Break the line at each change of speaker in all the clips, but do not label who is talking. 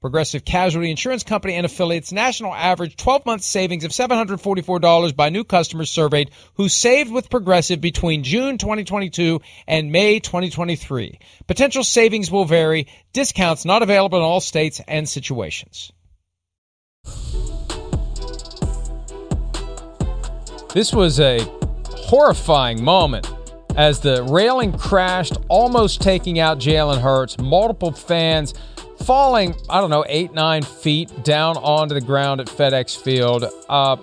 Progressive Casualty Insurance Company and affiliates national average 12 month savings of $744 by new customers surveyed who saved with Progressive between June 2022 and May 2023. Potential savings will vary. Discounts not available in all states and situations. This was a horrifying moment as the railing crashed, almost taking out Jalen Hurts. Multiple fans falling, I don't know, eight, nine feet down onto the ground at FedEx Field. Uh,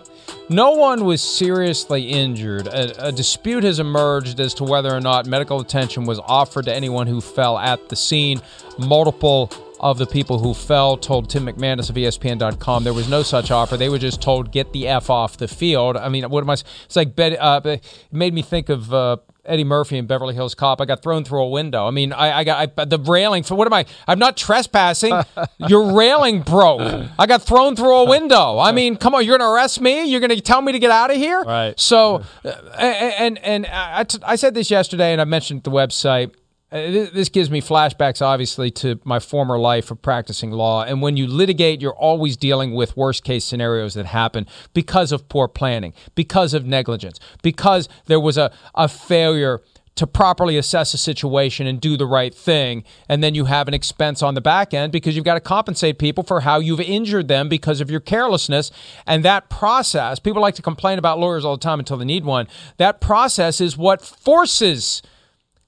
no one was seriously injured. A, a, dispute has emerged as to whether or not medical attention was offered to anyone who fell at the scene. Multiple of the people who fell told Tim McManus of ESPN.com there was no such offer. They were just told, get the F off the field. I mean, what am I? It's like, uh, it made me think of. Uh, Eddie Murphy in Beverly Hills Cop. I got thrown through a window. I mean, I, I got I, the railing. For what am I? I'm not trespassing. Your railing broke. I got thrown through a window. I mean, come on, you're gonna arrest me? You're gonna tell me to get out of here?
Right.
So, uh, and and, and I, I said this yesterday, and I mentioned the website. Uh, this gives me flashbacks, obviously, to my former life of practicing law. And when you litigate, you're always dealing with worst case scenarios that happen because of poor planning, because of negligence, because there was a, a failure to properly assess a situation and do the right thing. And then you have an expense on the back end because you've got to compensate people for how you've injured them because of your carelessness. And that process, people like to complain about lawyers all the time until they need one. That process is what forces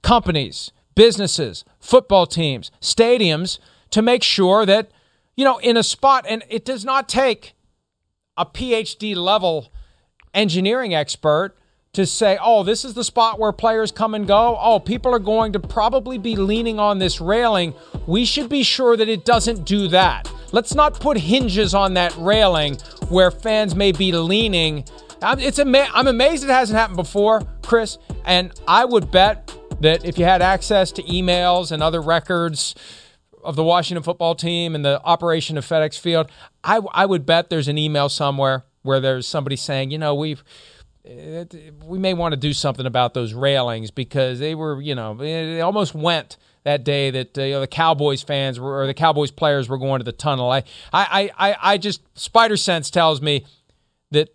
companies businesses, football teams, stadiums to make sure that, you know, in a spot, and it does not take a PhD level engineering expert to say, oh, this is the spot where players come and go. Oh, people are going to probably be leaning on this railing. We should be sure that it doesn't do that. Let's not put hinges on that railing where fans may be leaning. It's ama- I'm amazed it hasn't happened before, Chris. And I would bet that if you had access to emails and other records of the Washington football team and the operation of FedEx Field, I, I would bet there's an email somewhere where there's somebody saying, you know, we've we may want to do something about those railings because they were, you know, they almost went that day that uh, you know, the Cowboys fans were, or the Cowboys players were going to the tunnel. I, I, I, I just spider sense tells me that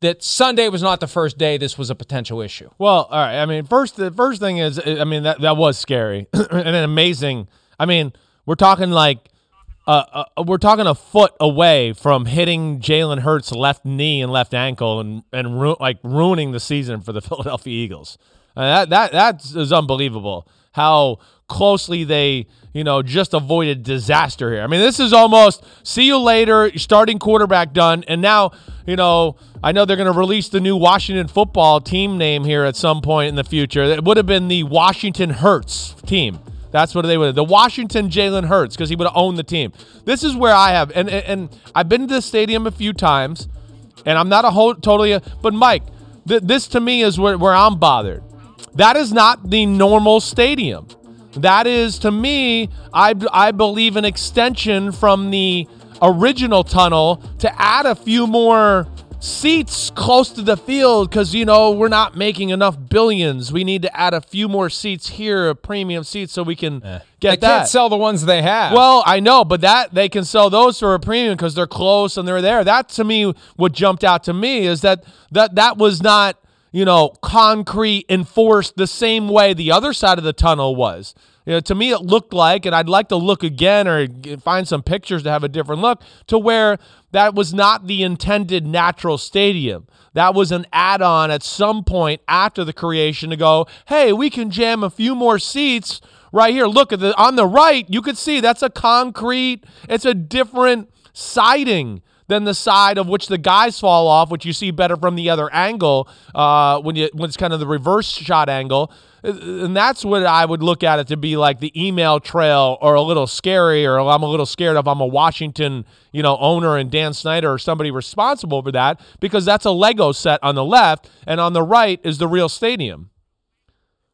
that Sunday was not the first day this was a potential issue.
Well, all right. I mean, first the first thing is, I mean that that was scary and an amazing. I mean, we're talking like. Uh, uh, we're talking a foot away from hitting Jalen Hurts' left knee and left ankle and and ru- like ruining the season for the Philadelphia Eagles. that that that is unbelievable. How closely they you know just avoided disaster here. I mean, this is almost see you later, starting quarterback done, and now you know I know they're going to release the new Washington football team name here at some point in the future. It would have been the Washington Hurts team. That's what they would have. The Washington Jalen Hurts because he would have owned the team. This is where I have, and, and, and I've been to the stadium a few times, and I'm not a whole totally, but Mike, th- this to me is where, where I'm bothered. That is not the normal stadium. That is, to me, I, I believe an extension from the original tunnel to add a few more seats close to the field because you know we're not making enough billions. We need to add a few more seats here, a premium seats, so we can
They
get that.
They can't sell the ones they have.
Well, I know, but that they can sell those for a premium because they're close and they're there. That to me, what jumped out to me is that that that was not you know concrete enforced the same way the other side of the tunnel was. You know, to me, it looked like, and I'd like to look again or find some pictures to have a different look to where that was not the intended natural stadium. That was an add on at some point after the creation to go, hey, we can jam a few more seats right here. Look at the on the right, you could see that's a concrete, it's a different siding than the side of which the guys fall off, which you see better from the other angle uh, when you when it's kind of the reverse shot angle. Uh, And that's what I would look at it to be like the email trail or a little scary or I'm a little scared if I'm a Washington, you know, owner and Dan Snyder or somebody responsible for that because that's a Lego set on the left and on the right is the real stadium.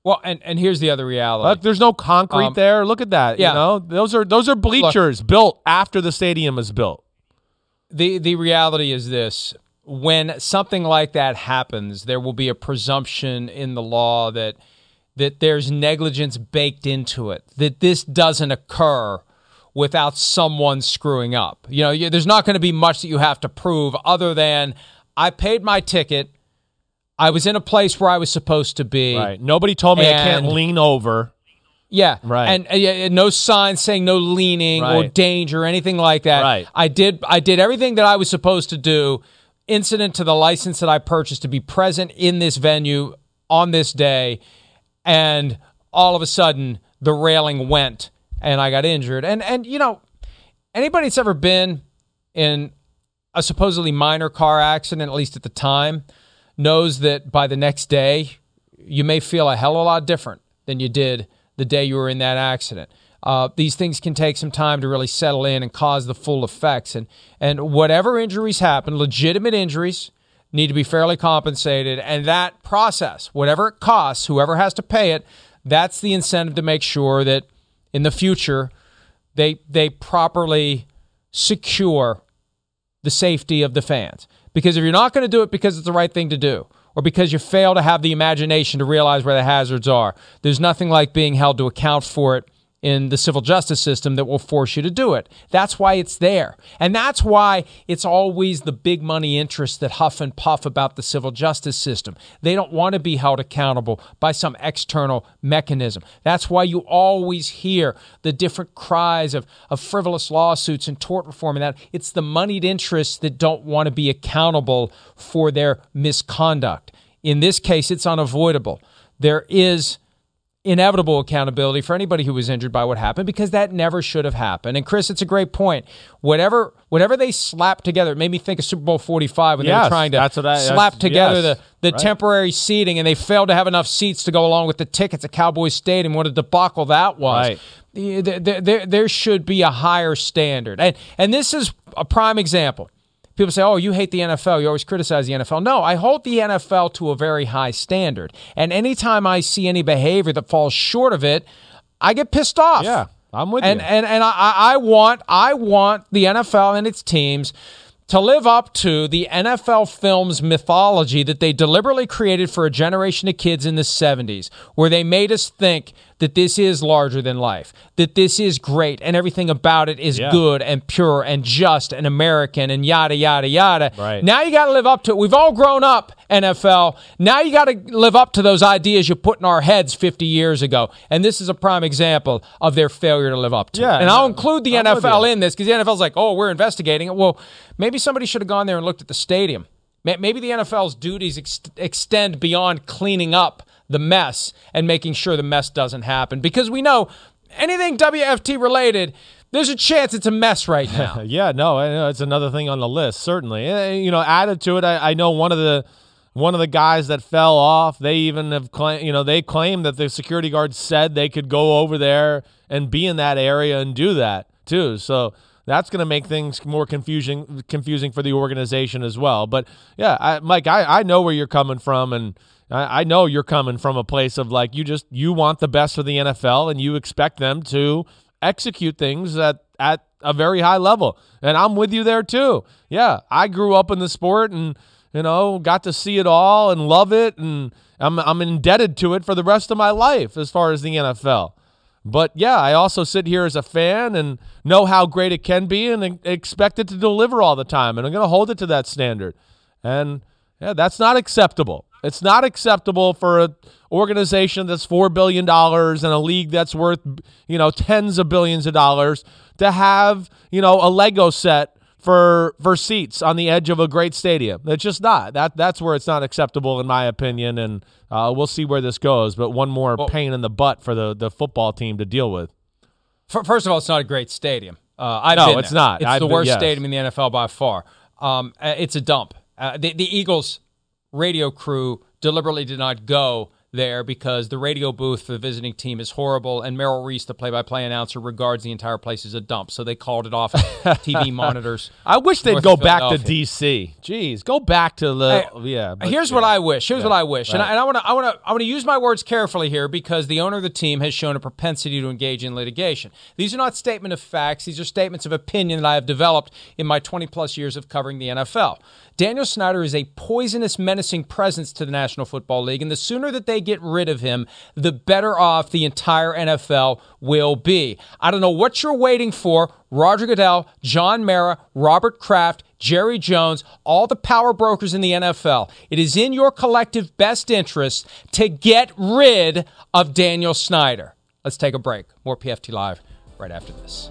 well, and, and here's the other reality.
Look, there's no concrete
Um,
there. Look at that.
yeah.
You know, those are those are bleachers built after the stadium is built.
The the reality is this when something like that happens there will be a presumption in the law that that there's negligence baked into it that this doesn't occur without someone screwing up you know there's not going to be much that you have to prove other than i paid my ticket i was in a place where i was supposed to be
Right. Nobody told me I can't lean over.
Yeah,
Right.
and, uh, and, and no signs saying no leaning or danger or anything like that.
Right.
I did. I did everything that I was supposed to do, incident to the license that I purchased to be present in this venue on this day, and all of a sudden the railing went and I got injured. And and you know, anybody that's ever been in a supposedly minor car accident, at least at the time, knows that by the next day, you may feel a hell of a lot different than you did the day you were in that accident. Uh, these things can take some time to really settle in and cause the full effects. And, and whatever injuries happen, legitimate injuries, need to be fairly compensated. And that process, whatever it costs, whoever has to pay it, that's the incentive to make sure that in the future they they properly secure the safety of the fans. Because if you're not going to do it because it's the right thing to do, or because you fail to have the imagination to realize where the hazards are, there's nothing like being held to account for it in the civil justice system that will force you to do it. That's why it's there. And that's why it's always the big money interests that huff and puff about the civil justice system. They don't want to be held accountable by some external mechanism. That's why you always hear the different cries of, of frivolous lawsuits and tort reform and that. It's the moneyed interests that don't want to be accountable for their misconduct. In this case, it's unavoidable. There is inevitable accountability for anybody who was injured by what happened because that never should have happened. And Chris, it's a great point. Whatever whatever they slapped together, it made me think of Super Bowl 45 when they
Yes,
were trying to
I-
slap together
yes,
the, the
right.
temporary seating and they failed to have enough seats to go along with the tickets at Cowboys Stadium. What a debacle that was.
Right.
The- the- the- There, there should be a higher standard. And, and this is a prime example. People say, oh, you hate the NFL. You always criticize the NFL. No, I hold the NFL to a very high standard. And anytime I see any behavior that falls short of it, I get pissed off.
Yeah, I'm with
and,
you.
And and I, I want I want the NFL and its teams to live up to the NFL films mythology that they deliberately created for a generation of kids in the 70s, where they made us think that this is larger than life, that this is great, and everything about it is
Yeah.
good and pure and just and American and yada, yada, yada.
Right.
Now you got to live up to it. We've all grown up, NFL. Now you got to live up to those ideas you put in our heads 50 years ago. And this is a prime example of their failure to live up to.
Yeah,
and I'll include the
I'm
NFL in this because the NFL's like, oh, we're investigating it. Well, maybe somebody should have gone there and looked at the stadium. Maybe the NFL's duties ex- extend beyond cleaning up the mess and making sure the mess doesn't happen because we know anything WFT related, there's a chance it's a mess right now.
Yeah, no, it's another thing on the list. Certainly, Eh, you know, added to it, I, I know one of the one of the guys that fell off. They even have claimed, you know, they claim that the security guard said they could go over there and be in that area and do that too. So that's going to make things more confusing confusing for the organization as well. But yeah, I, Mike, I, I know where you're coming from, and I, I know you're coming from a place of like you just you want the best for the NFL and you expect them to execute things at at a very high level. And I'm with you there too. Yeah, I grew up in the sport and You know, got to see it all and love it, and I'm I'm indebted to it for the rest of my life as far as the NFL. But yeah, I also sit here as a fan and know how great it can be and expect it to deliver all the time. And I'm going to hold it to that standard. And yeah, that's not acceptable. It's not acceptable for an organization that's $4 billion and a league that's worth, you know, tens of billions of dollars to have, you know, a Lego set for for seats on the edge of a great stadium. It's just not. That that's where it's not acceptable in my opinion and uh, we'll see where this goes, but one more well, pain in the butt for the the football team to deal with.
First of all, it's not a great stadium. Uh, I've
no, it's not.
It's
I've
the worst
yes.
stadium in the NFL by far. Um, uh, it's a dump. Uh, the, the Eagles radio crew deliberately did not go there because the radio booth for the visiting team is horrible, and Merrill Reese, the play-by-play announcer, regards the entire place as a dump. So they called it off TV monitors.
I wish they'd go back to DC. Jeez, go back to the hey, yeah.
But, here's
yeah.
what I wish. Here's yeah, what I wish, right. and I want to I want to I want to use my words carefully here because the owner of the team has shown a propensity to engage in litigation. These are not statement of facts. These are statements of opinion that I have developed in my 20 plus years of covering the NFL. Daniel Snyder is a poisonous, menacing presence to the National Football League, and the sooner that they get rid of him, the better off the entire NFL will be. I don't know what you're waiting for. Roger Goodell, John Mara, Robert Kraft, Jerry Jones, all the power brokers in the NFL. It is in your collective best interest to get rid of Daniel Snyder. Let's take a break. More PFT Live right after this.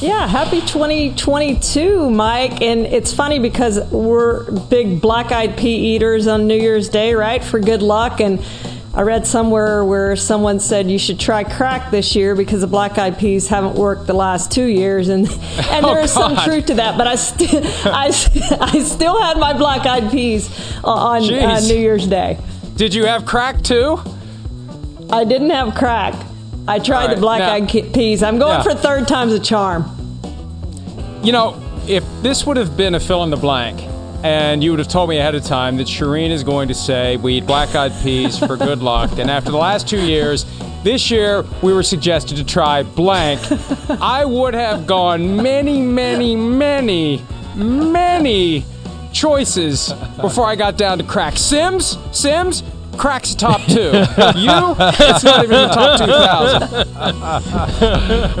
Yeah, happy 2022, Mike. And it's funny because we're big black eyed pea eaters on New Year's Day, right? For good luck. And I read somewhere where someone said you should try crack this year because the black eyed peas haven't worked the last two years. And, and
oh,
there is
God.
some truth to that. But I, st- I, I still had my black eyed peas on uh, New Year's Day.
Did you have crack too?
I didn't have crack. I tried
right,
the black eyed peas. I'm going
yeah.
for third time's a charm.
You know, if this would have been a fill in the blank, and you would have told me ahead of time that Shireen is going to say we eat black eyed peas for good luck, and after the last two years, this year we were suggested to try blank, I would have gone many, many, many, many choices before I got down to crack. Simms? Simms? Crack's top two. you? It's not even the top 2,000.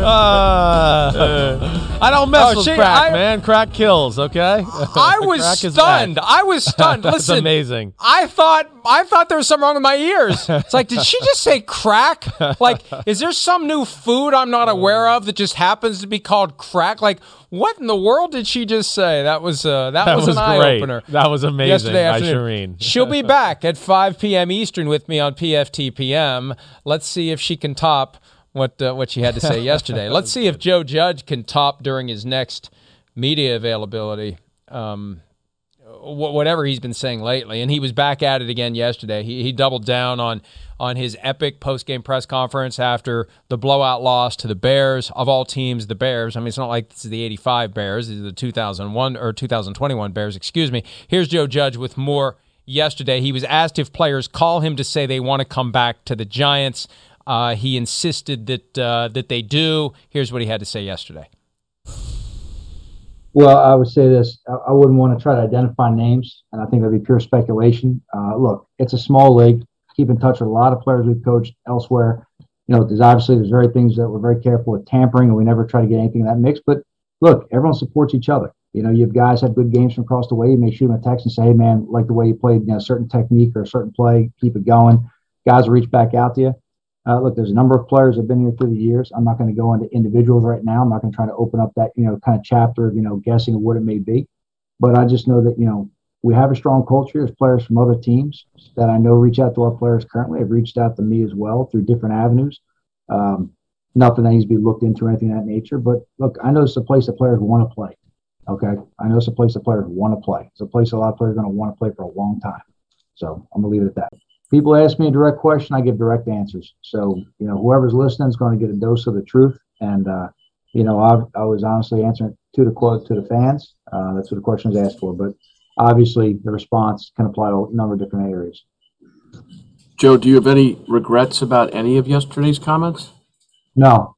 Uh, I don't mess
Oh,
with
she-
crack,
I-
man. Crack kills, okay?
I was
Crack is
stunned. I was stunned.
That's
Listen,
amazing.
I thought I thought there was something wrong with my ears. It's like, did she just say crack? Like, is there some new food I'm not aware of that just happens to be called crack? Like, what in the world did she just say? That was uh, that,
That
was,
was
an eye opener.
That was amazing
Yesterday afternoon. She'll be back at 5 p.m. Eastern with me on PFTPM. Let's see if she can top what uh, what she had to say yesterday. Let's see if Joe Judge can top during his next media availability. Um, whatever he's been saying lately. And he was back at it again yesterday. He, he doubled down on on his epic post game press conference after the blowout loss to the Bears of all teams. The Bears. I mean, it's not like this is the '85 Bears. These are the 2001 or 2021 Bears. Excuse me. Here's Joe Judge with more. Yesterday, he was asked if players call him to say they want to come back to the Giants. Uh, he insisted that uh, that they do. Here's what he had to say yesterday.
Well, I would say this: I wouldn't want to try to identify names, and I think that'd be pure speculation. Uh, look, it's a small league. Keep in touch with a lot of players we've coached elsewhere. You know, there's obviously there's very things that we're very careful with tampering, and we never try to get anything in that mix. But look, everyone supports each other. You know, you have guys have good games from across the way. You may shoot them a text and say, "Hey, man, like the way you played, you know, certain technique or a certain play, keep it going." Guys will reach back out to you. Uh, look, there's a number of players that have been here through the years. I'm not going to go into individuals right now. I'm not going to try to open up that you know kind of chapter of you know guessing what it may be. But I just know that you know we have a strong culture. There's players from other teams that I know reach out to our players currently. Have reached out to me as well through different avenues. Um, nothing that needs to be looked into or anything of that nature. But look, I know it's a place that players want to play. Okay, I know it's a place that players want to play. It's a place a lot of players are going to want to play for a long time. So I'm going to leave it at that people ask me a direct question, I give direct answers. So, you know, whoever's listening is going to get a dose of the truth. And, uh, you know, I, I was honestly answering to the quote to the fans. Uh, that's what the question was asked for. But obviously, the response can apply to a number of different areas.
Joe, do you have any regrets about any of yesterday's comments?
No,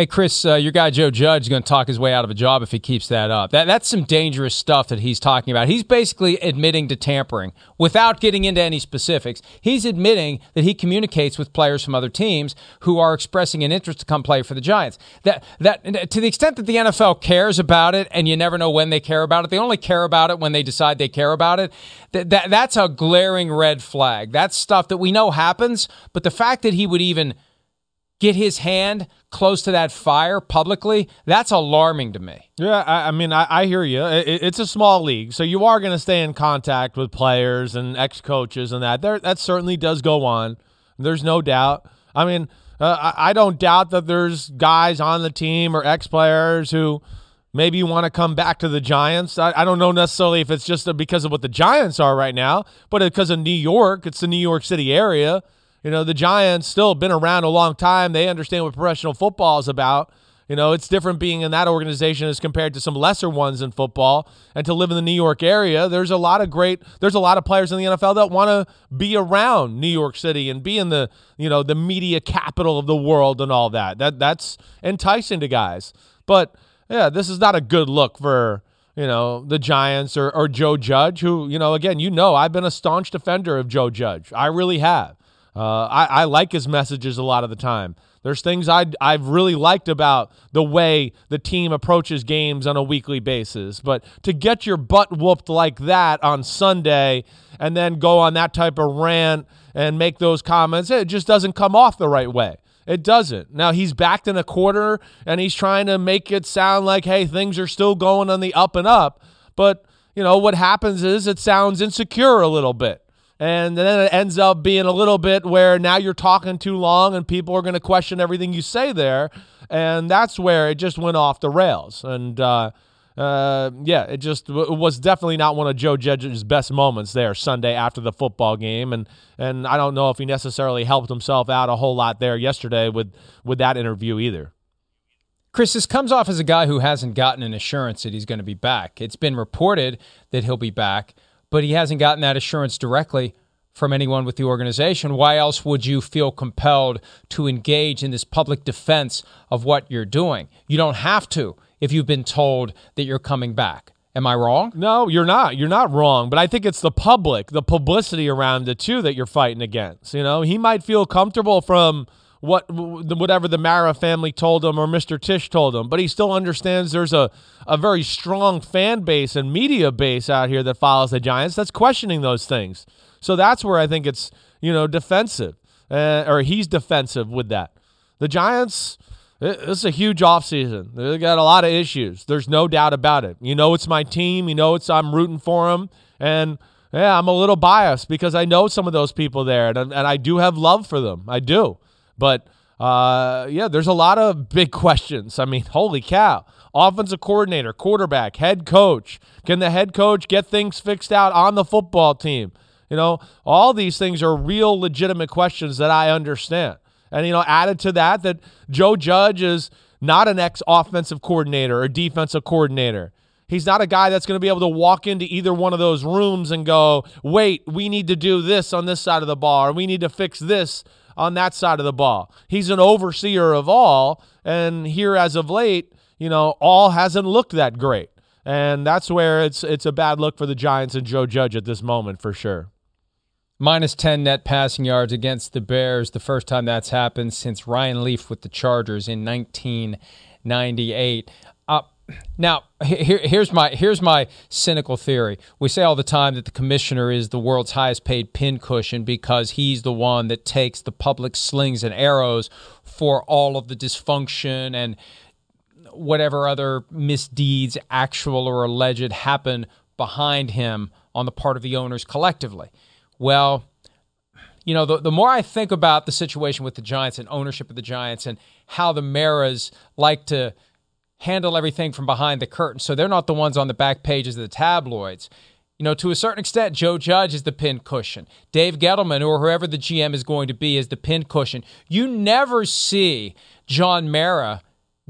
Hey, Chris, uh, your guy Joe Judge is going to talk his way out of a job if he keeps that up. That, that's some dangerous stuff that he's talking about. He's basically admitting to tampering without getting into any specifics. He's admitting that he communicates with players from other teams who are expressing an interest to come play for the Giants. That, that, to the extent that the NFL cares about it, and you never know when they care about it, they only care about it when they decide they care about it. That, that, that's a glaring red flag. That's stuff that we know happens, but the fact that he would even – get his hand close to that fire publicly, that's alarming to me.
Yeah, I, I mean, I, I, hear you. It, it's a small league, so you are going to stay in contact with players and ex coaches and that. There, that certainly does go on. There's no doubt. I mean, uh, I, I don't doubt that there's guys on the team or ex players who maybe want to come back to the Giants. I, I, don't know necessarily if it's just because of what the Giants are right now, but because of New York, it's the New York City area. You know, the Giants still been around a long time. They understand what professional football is about. You know, it's different being in that organization as compared to some lesser ones in football. And to live in the New York area, there's a lot of great, there's a lot of players in the NFL that want to be around New York City and be in the, you know, the media capital of the world and all that. That that's enticing to guys. But yeah, this is not a good look for you know the Giants or or Joe Judge, who you know again, you know, I've been a staunch defender of Joe Judge. I really have. Uh, I, I like his messages a lot of the time. There's things I I've really liked about the way the team approaches games on a weekly basis. But to get your butt whooped like that on Sunday and then go on that type of rant and make those comments, it just doesn't come off the right way. It doesn't. Now he's backed in a quarter and he's trying to make it sound like, hey, things are still going on the up and up. But, you know, what happens is it sounds insecure a little bit. And then it ends up being a little bit where now you're talking too long and people are going to question everything you say there. And that's where it just went off the rails. And, uh, uh, yeah, it just it was definitely not one of Joe Judge's best moments there Sunday after the football game, and and I don't know if he necessarily helped himself out a whole lot there yesterday with with that interview either.
Chris, this comes off as a guy who hasn't gotten an assurance that he's going to be back. It's been reported that he'll be back but he hasn't gotten that assurance directly from anyone with the organization. Why else would you feel compelled to engage in this public defense of what you're doing? You don't have to if you've been told that you're coming back. Am I wrong?
No, you're not. You're not wrong. But I think it's the public, the publicity around it too that you're fighting against. You know, he might feel comfortable from what whatever the Mara family told him or Mr. Tisch told him, but he still understands there's a, a very strong fan base and media base out here that follows the Giants that's questioning those things. So that's where I think it's you know defensive, uh, or he's defensive with that. The Giants, it, it's a huge offseason. They got a lot of issues. There's no doubt about it. You know, it's my team. You know, it's I'm rooting for them, and yeah, I'm a little biased because I know some of those people there, and, and I do have love for them. I do. But uh, yeah, there's a lot of big questions. I mean, holy cow. offensive coordinator, quarterback, head coach. Can the head coach get things fixed out on the football team? You know, all these things are real legitimate questions that I understand. And, you know, added to that, that Joe Judge is not an ex offensive coordinator or defensive coordinator. He's not a guy that's going to be able to walk into either one of those rooms and go, wait, we need to do this on this side of the ball, or we need to fix this on that side of the ball. He's an overseer of all. And here as of late, you know, all hasn't looked that great. And that's where it's it's a bad look for the Giants and Joe Judge at this moment for sure.
Minus 10 net passing yards against the Bears, the first time that's happened since Ryan Leaf with the Chargers in 1998. Uh, now, here, here's my here's my cynical theory. We say all the time that the commissioner is the world's highest paid pincushion because he's the one that takes the public slings and arrows for all of the dysfunction and whatever other misdeeds, actual or alleged, happen behind him on the part of the owners collectively. Well, you know, the, the more I think about the situation with the Giants and ownership of the Giants and how the Maras like to handle everything from behind the curtain, so they're not the ones on the back pages of the tabloids. You know, to a certain extent, Joe Judge is the pin cushion. Dave Gettleman or whoever the GM is going to be is the pin cushion. You never see John Mara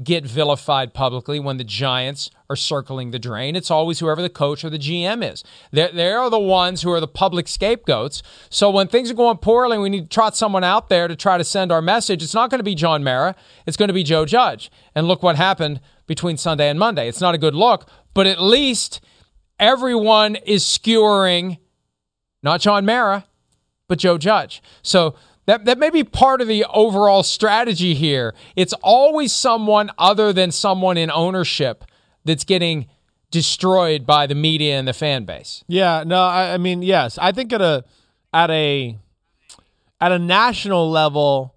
get vilified publicly when the Giants are circling the drain. It's always whoever the coach or the GM is. They're, they are the ones who are the public scapegoats. So when things are going poorly we need to trot someone out there to try to send our message, it's not going to be John Mara. It's going to be Joe Judge. And look what happened between Sunday and Monday. It's not a good look, but at least everyone is skewering not John Mara, but Joe Judge. So that, that may be part of the overall strategy here. It's always someone other than someone in ownership that's getting destroyed by the media and the fan base.
Yeah, no, I, I mean, yes, I think at a at a at a national level,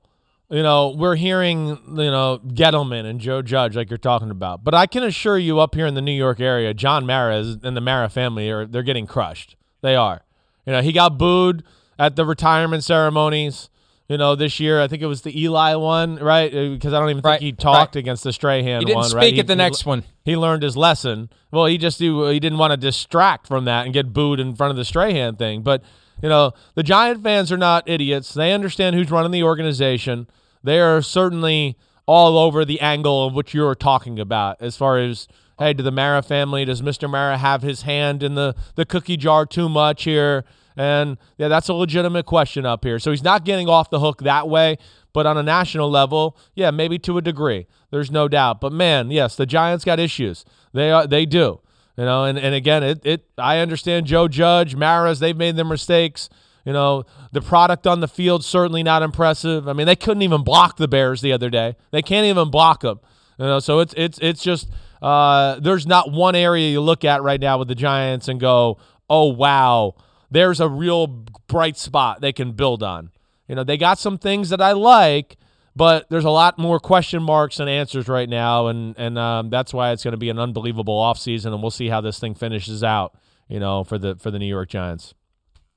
you know, we're hearing you know Gettleman and Joe Judge like you're talking about, but I can assure you, up here in the New York area, John Mara and the Mara family are they're getting crushed. They are. You know, he got booed at the retirement ceremonies you know, this year. I think it was the Eli one, right? Because uh, I don't even
right,
think he talked
right.
against the Strahan
he didn't
one,
speak
right?
at the
he,
next
he,
one.
He learned his lesson. Well, he just do, he didn't want to distract from that and get booed in front of the Strahan thing. But you know, the Giant fans are not idiots. They understand who's running the organization. They are certainly all over the angle of what you're talking about as far as hey, to the Mara family, does Mr. Mara have his hand in the, the cookie jar too much here? And yeah, that's a legitimate question up here. So he's not getting off the hook that way, but on a national level, yeah, maybe to a degree. There's no doubt. But man, yes, the Giants got issues. They are they do. You know, and, and again, it, it I understand Joe Judge, Maras, they've made their mistakes. You know, the product on the field certainly not impressive. I mean, they couldn't even block the Bears the other day. They can't even block them. You know, so it's it's it's just uh, there's not one area you look at right now with the Giants and go, oh wow, there's a real bright spot they can build on. You know, they got some things that I like, but there's a lot more question marks and answers right now, and and um, that's why it's going to be an unbelievable offseason, and we'll see how this thing finishes out. You know, for the for the New York Giants.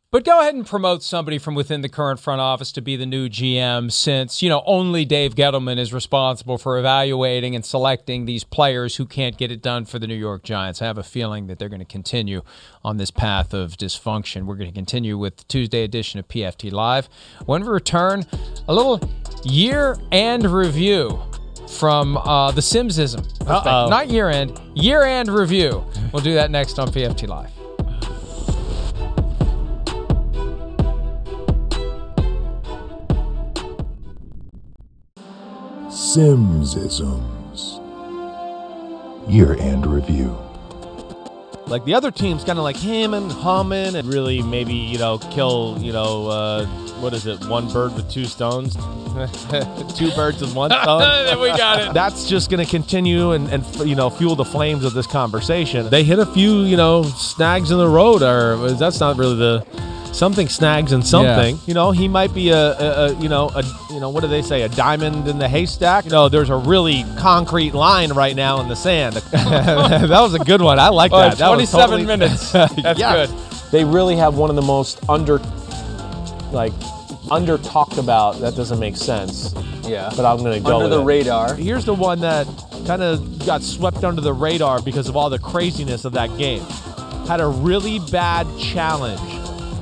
But go ahead and promote somebody from within the current front office to be the new GM since, you know, only Dave Gettleman is responsible for evaluating and selecting these players who can't get it done for the New York Giants. I have a feeling that they're going to continue on this path of dysfunction. We're going to continue with the Tuesday edition of PFT Live. When we return, a little year end review from uh, the Simmsism. Not year end, year end review. We'll do that next on PFT Live.
Simmsisms. Year End Review.
Like the other team's kind of like hemming, humming, and really maybe, you know, kill, you know, uh, what is it, one bird with two stones? two birds with one stone?
we got it.
That's just going to continue and, and, you know, fuel the flames of this conversation. They hit a few, you know, snags in the road, or that's not really the something snags and something.
Yeah.
You know, he might be a, a, a, you know a you know what do they say a diamond in the haystack. You know, there's a really concrete line right now in the sand. that was a good one. I like
Oh,
that. that was
27
totally-
minutes. That's
Yes.
good.
they really have one of the most under like under talked about that doesn't make sense
Yeah.
but i'm gonna go
Under
with
the
it.
radar. Here's the one that kind of got swept under the radar because of all the craziness of that game. Had a really bad challenge.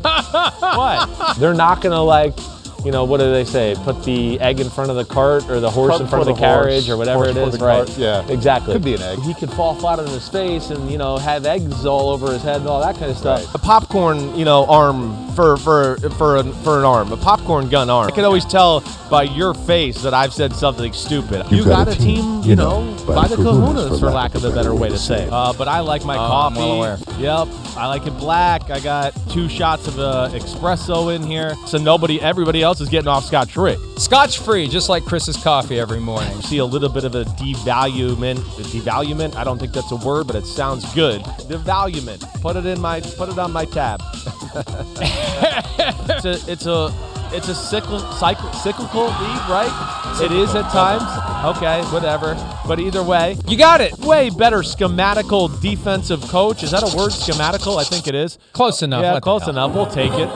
What?
They're not gonna like, you know, what do they say? Put the egg in front of the cart or the horse
Cart
in front of the,
before the horse,
carriage or whatever
horse
it
before
is,
the
right?
cart, yeah.
exactly.
Could be an egg.
He could fall flat on his face and you know have eggs all over his head and all that kind of stuff.
A popcorn, you know, arm for for for an, for an arm, a popcorn gun arm. I can always tell by your face that I've said something stupid.
You've
you got,
got
a
a
team,
team,
you
you
know,
know,
by the kahunas, for lack of a better way to say. it. Uh, but I like my
Oh, I'm
coffee.
well aware.
Yep, I like it black. I got two shots of uh, espresso in here, so nobody, everybody else is getting off scotch free.
Scotch free, just like Chris's coffee every morning.
You See a little bit of a devaluement. Devaluement. I don't think that's a word, but it sounds good. Devaluement. Put it in my. Put it on my tab. it's a. It's a. It's a cycle, cycle, cyclical league, right? It is at times. Okay, whatever. But either way,
You got it.
way better schematical defensive coach. Is that a word? Schematical? I think it is.
Close enough.
Yeah,
What
close enough. We'll take it.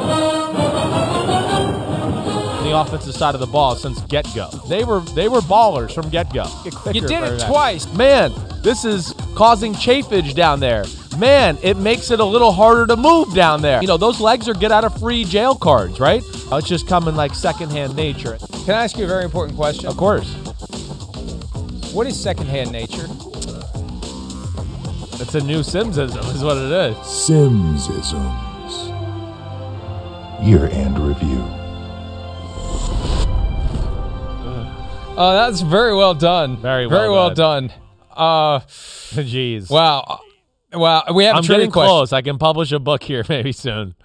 The offensive side of the ball since get go. They were they were ballers from get go.
You did it twice.
Man, this is causing chafage down there. Man, it makes it a little harder to move down there. You know, those legs are get out of free jail cards, right? It's just coming like secondhand nature.
Can I ask you a very important question?
Of course.
What is secondhand nature?
It's a new Simmsism, is what it is.
Simmsisms. Year end review.
Oh, that's very well done.
Very
very
well
well done. Uh,
Jeez.
wow, wow. We have
I'm getting
question.
close. I can publish a book here maybe soon.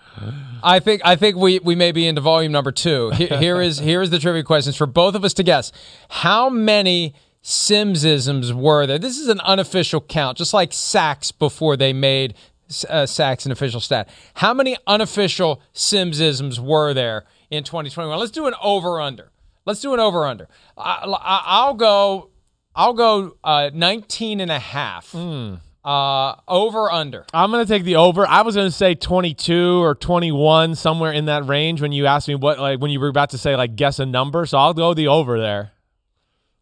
I think I think we, we may be into volume number two. He- Here is here is the trivia questions for both of us to guess. How many Simmsisms were there? This is an unofficial count, just like sacks before they made uh, sacks an official stat. How many unofficial Simmsisms were there in 2021? Let's do an over under. Let's do an over under. I, will go. I'll go uh, 19 and a half. Uh, over under.
I'm going to take the over. I was going to say 22 or 21, somewhere in that range when you asked me what, like, when you were about to say, like, guess a number. So I'll go the over there.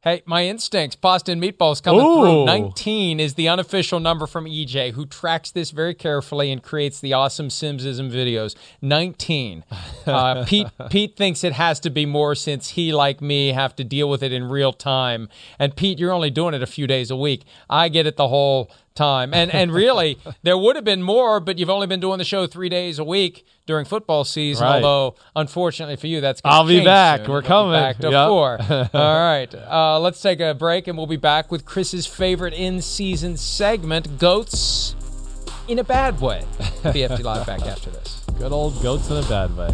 Hey, my instincts, pasta and meatballs coming
Ooh.
through. 19 is the unofficial number from EJ, who tracks this very carefully and creates the awesome Simmsism videos. 19. Uh, Pete, Pete thinks it has to be more since he, like me, have to deal with it in real time. And Pete, you're only doing it a few days a week. I get it the whole time. And and really, there would have been more, but you've only been doing the show three days a week during football season.
Right.
Although, unfortunately for you, that's
I'll be back.
soon.
We're
You'll
coming.
back to
Yep.
four. All right. Uh, let's take a break, and we'll be back with Chris's favorite in-season segment, goats in a bad way. PFT Live back after this.
Good old goats in a bad way.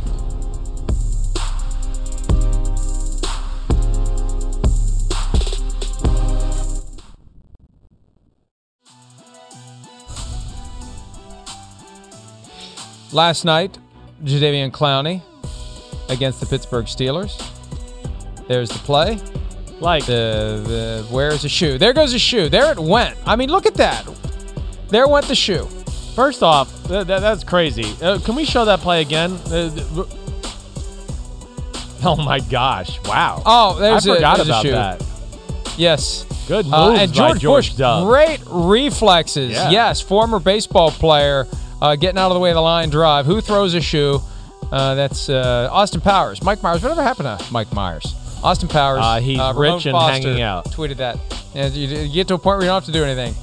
Last night, Jadeveon Clowney against the Pittsburgh Steelers. There's the play.
Like
the, the where's the shoe? There goes the shoe. There it went. I mean, look at that. There went the shoe.
First off, th- th- that's crazy. Uh, can we show that play again? Uh, th- oh my gosh! Wow.
Oh, there's
I
a-
forgot
there's a shoe.
that.
Yes.
Good moves
Uh, and George,
George
Bush,
Dove.
great reflexes.
Yeah.
Yes, former baseball player, uh, getting out of the way of the line drive. Who throws a shoe? Uh, that's uh, Austin Powers. Mike Myers. Whatever happened to Mike Myers? Austin Powers.
Uh, he's
Ramon
rich and
Foster
hanging out.
Tweeted that. And you, you get to a point where you don't have to do anything.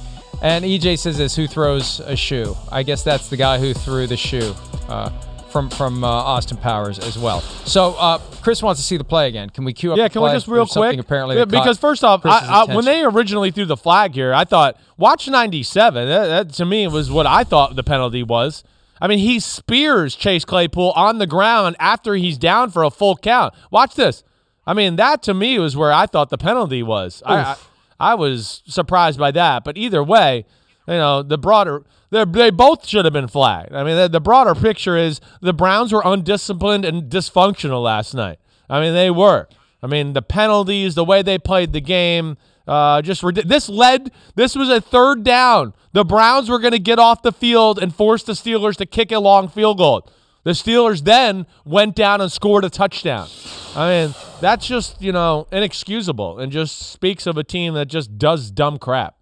And EJ says this: Who throws a shoe? I guess that's the guy who threw the shoe. Uh, from from uh, Austin Powers as well. So uh, Chris wants to see the play again. Can we cue up?
Yeah,
the
can we just real
There's
quick?
Apparently,
Yeah, because first off, I, I, when they originally threw the flag here, I thought watch '97. That, that to me was what I thought the penalty was. I mean, he spears Chase Claypool on the ground after he's down for a full count. Watch this. I mean, that to me was where I thought the penalty was. I, I I was surprised by that, but either way, you know, the broader they they both should have been flagged. I mean, the, the broader picture is the Browns were undisciplined and dysfunctional last night. I mean, they were. I mean, the penalties, the way they played the game, uh, just this led. This was a third down. The Browns were going to get off the field and force the Steelers to kick a long field goal. The Steelers then went down and scored a touchdown. I mean, that's just, you know, inexcusable and just speaks of a team that just does dumb crap.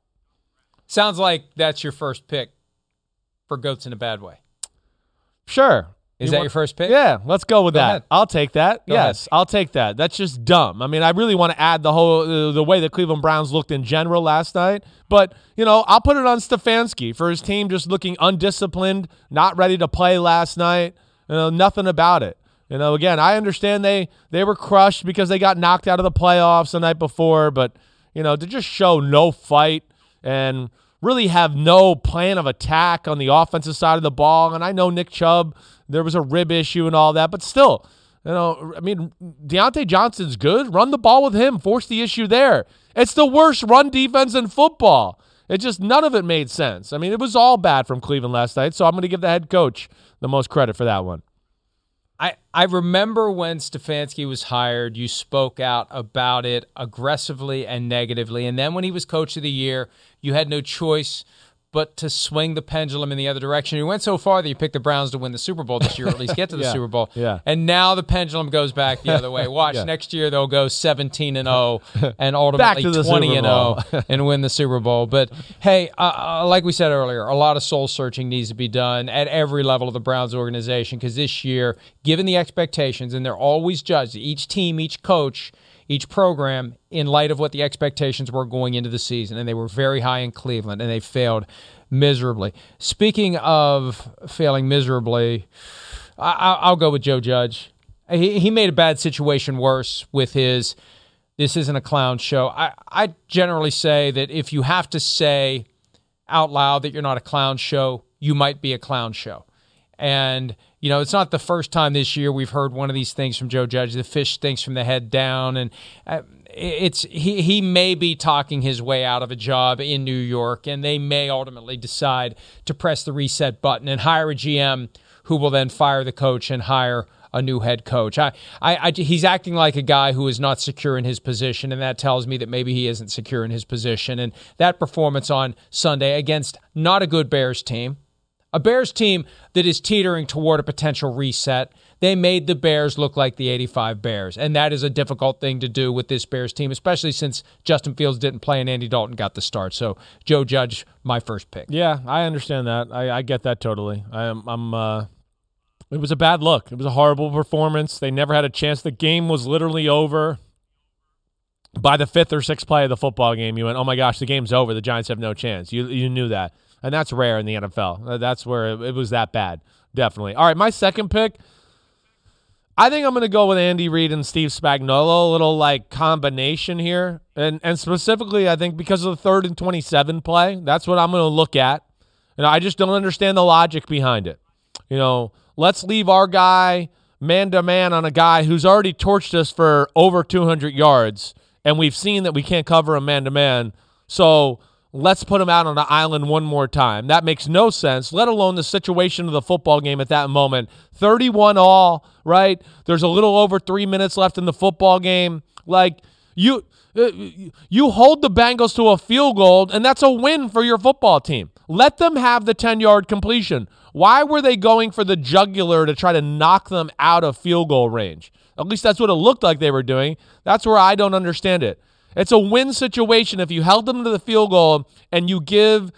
Sounds like that's your first pick for goats in a bad way.
Sure.
Is
You
that
want-
your first pick?
Yeah, let's go with
Go
that.
ahead.
I'll take that.
Go
yes, I'll take that. That's just dumb. I mean, I really want to add the whole uh, the way the Cleveland Browns looked in general last night, but you know, I'll put it on Stefanski for his team just looking undisciplined, not ready to play last night. You know, nothing about it. You know, again, I understand they they were crushed because they got knocked out of the playoffs the night before, but you know, to just show no fight and really have no plan of attack on the offensive side of the ball. And I know Nick Chubb, there was a rib issue and all that, but still, you know, I mean, D'Ernest Johnson's good. Run the ball with him, force the issue there. It's the worst run defense in football. It just none of it made sense. I mean, it was all bad from Cleveland last night, so I'm going to give the head coach the most credit for that one.
I, I remember when Stefanski was hired, you spoke out about it aggressively and negatively. And then when he was coach of the year, you had no choice but to swing the pendulum in the other direction. You went so far that you picked the Browns to win the Super Bowl this year, or at least get to the
Yeah,
Super Bowl.
yeah.
And now the pendulum goes back the other way. Watch
Yeah.
next year they'll go 17 and 0 and ultimately
to
20 and
Bowl.
0 and win the Super Bowl. But hey, uh, uh, like we said earlier, a lot of soul searching needs to be done at every level of the Browns organization because this year, given the expectations, and they're always judged, each team, each coach, each program, in light of what the expectations were going into the season, and they were very high in Cleveland, and they failed miserably. Speaking of failing miserably, I, I- I'll go with Joe Judge. He, he made a bad situation worse with his this isn't a clown show. I, I generally say that if you have to say out loud that you're not a clown show, you might be a clown show. And, you know, it's not the first time this year we've heard one of these things from Joe Judge. The fish stinks from the head down. And uh, it's he, he may be talking his way out of a job in New York, and they may ultimately decide to press the reset button and hire a GM who will then fire the coach and hire a new head coach. I, I, I, he's acting like a guy who is not secure in his position, and that tells me that maybe he isn't secure in his position. And that performance on Sunday against not a good Bears team, a Bears team that is teetering toward a potential reset. They made the Bears look like the 85 Bears. And that is a difficult thing to do with this Bears team, especially since Justin Fields didn't play and Andy Dalton got the start. So, Joe Judge, my first pick.
Yeah, I understand that. I, I get that totally. I am. I'm. Uh, it was a bad look. It was a horrible performance. They never had a chance. The game was literally over by the fifth or sixth play of the football game. You went, "Oh my gosh, the game's over. The Giants have no chance." You you knew that, and that's rare in the NFL. Uh, That's where it, was that bad. Definitely. All right, my second pick. I think I'm going to go with Andy Reid and Steve Spagnuolo, a little like combination here, and and specifically, I think because of the third and 27 play, that's what I'm going to look at. And I just don't understand the logic behind it. You know, let's leave our guy man to man on a guy who's already torched us for over 200 yards, and we've seen that we can't cover him man to man. So let's put him out on the island one more time. That makes no sense, let alone the situation of the football game at that moment. 31 all, right? There's a little over three minutes left in the football game. Like, you. uh, You hold the Bengals to a field goal, and that's a win for your football team. Let them have the 10 yard completion. Why were they going for the jugular to try to knock them out of field goal range? At least that's what it looked like they were doing. That's where I don't understand it. It's a win situation if you held them to the field goal and you give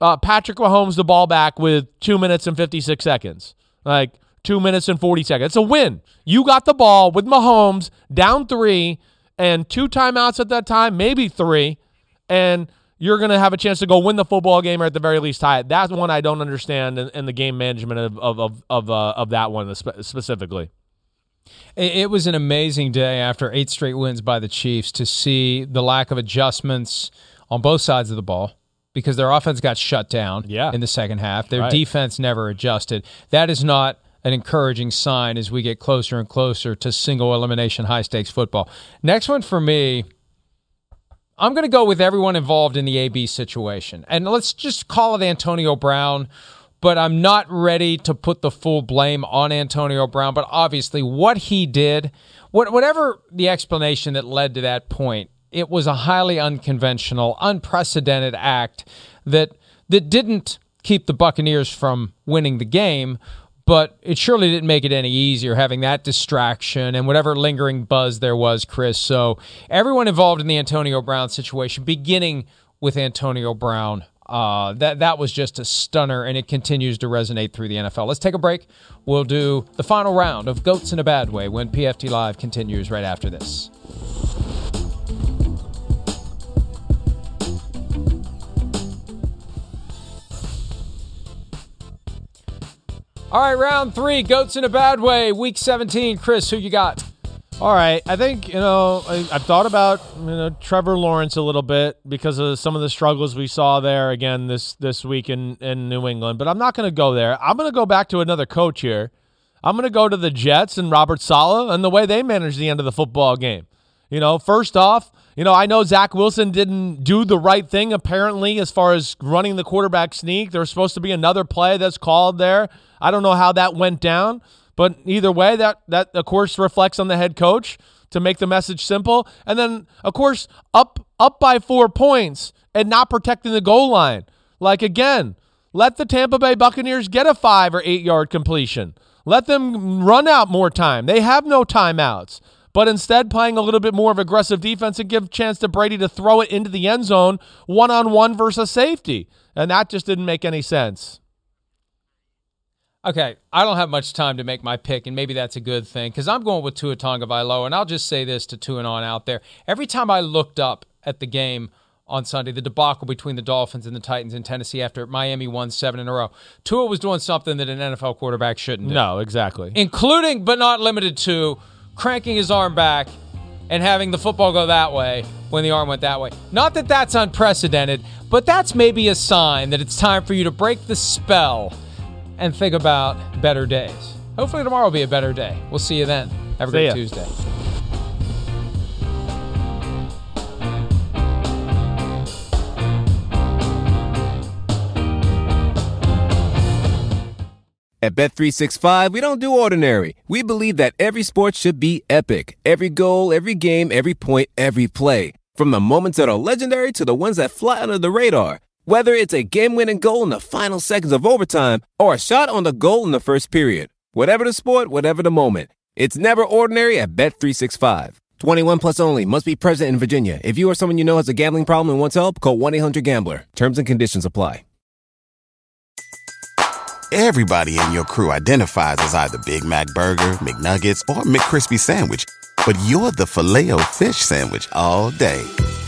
uh, Patrick Mahomes the ball back with two minutes and 56 seconds. Like two minutes and 40 seconds. It's a win. You got the ball with Mahomes down three and two timeouts at that time, maybe three, and you're going to have a chance to go win the football game or at the very least tie it. That's one I don't understand in, in the game management of of of of, uh, of that one specifically.
It was an amazing day after eight straight wins by the Chiefs to see the lack of adjustments on both sides of the ball because their offense got shut down
Yeah.
in the second half. Their
Right.
defense never adjusted. That is not an encouraging sign as we get closer and closer to single elimination high stakes football. Next one for me, I'm going to go with everyone involved in the AB situation. And let's just call it Antonio Brown, but I'm not ready to put the full blame on Antonio Brown. But obviously, what he did, what, whatever the explanation that led to that point, it was a highly unconventional, unprecedented act that that didn't keep the Buccaneers from winning the game, but it surely didn't make it any easier having that distraction and whatever lingering buzz there was, Chris. So everyone involved in the Antonio Brown situation, beginning with Antonio Brown, uh, that that was just a stunner, and it continues to resonate through the NFL. Let's take a break. We'll do the final round of Goats in a Bad Way when PFT Live continues right after this. All right, round three, Goats in a Bad Way, week 17. Chris, who you got?
All right, I think you know I, I've thought about you know Trevor Lawrence a little bit because of some of the struggles we saw there again this this week in in New England, but I'm not going to go there. I'm going to go back to another coach here. I'm going to go to the Jets and Robert Saleh and the way they managed the end of the football game. You know, first off, you know, I know Zach Wilson didn't do the right thing apparently as far as running the quarterback sneak. There's supposed to be another play that's called there. I don't know how that went down. But either way, that that of course reflects on the head coach to make the message simple. And then of course, up up by four points and not protecting the goal line. Like again, let the Tampa Bay Buccaneers get a five or eight yard completion. Let them run out more time. They have no timeouts. But instead, playing a little bit more of aggressive defense and give chance to Brady to throw it into the end zone one on one versus safety. And that just didn't make any sense.
Okay, I don't have much time to make my pick, and maybe that's a good thing because I'm going with Tua Tagovailoa, and I'll just say this to Tua and on out there. Every time I looked up at the game on Sunday, the debacle between the Dolphins and the Titans in Tennessee after Miami won seven in a row, Tua was doing something that an NFL quarterback shouldn't do.
No, exactly.
Including, but not limited to, cranking his arm back and having the football go that way when the arm went that way. Not that that's unprecedented, but that's maybe a sign that it's time for you to break the spell and think about better days. Hopefully, tomorrow will be a better day. We'll see you then. Have a
See
great
ya.
Tuesday.
At Bet365, we don't do ordinary. We believe that every sport should be epic. Every goal, every game, every point, every play. From the moments that are legendary to the ones that fly under the radar. Whether it's a game-winning goal in the final seconds of overtime or a shot on the goal in the first period. Whatever the sport, whatever the moment. It's never ordinary at Bet365. 21 plus only. Must be present in Virginia. If you or someone you know has a gambling problem and wants help, call 1-800-GAMBLER. Terms and conditions apply.
Everybody in your crew identifies as either Big Mac Burger, McNuggets, or McCrispy Sandwich. But you're the filet fish Sandwich all day.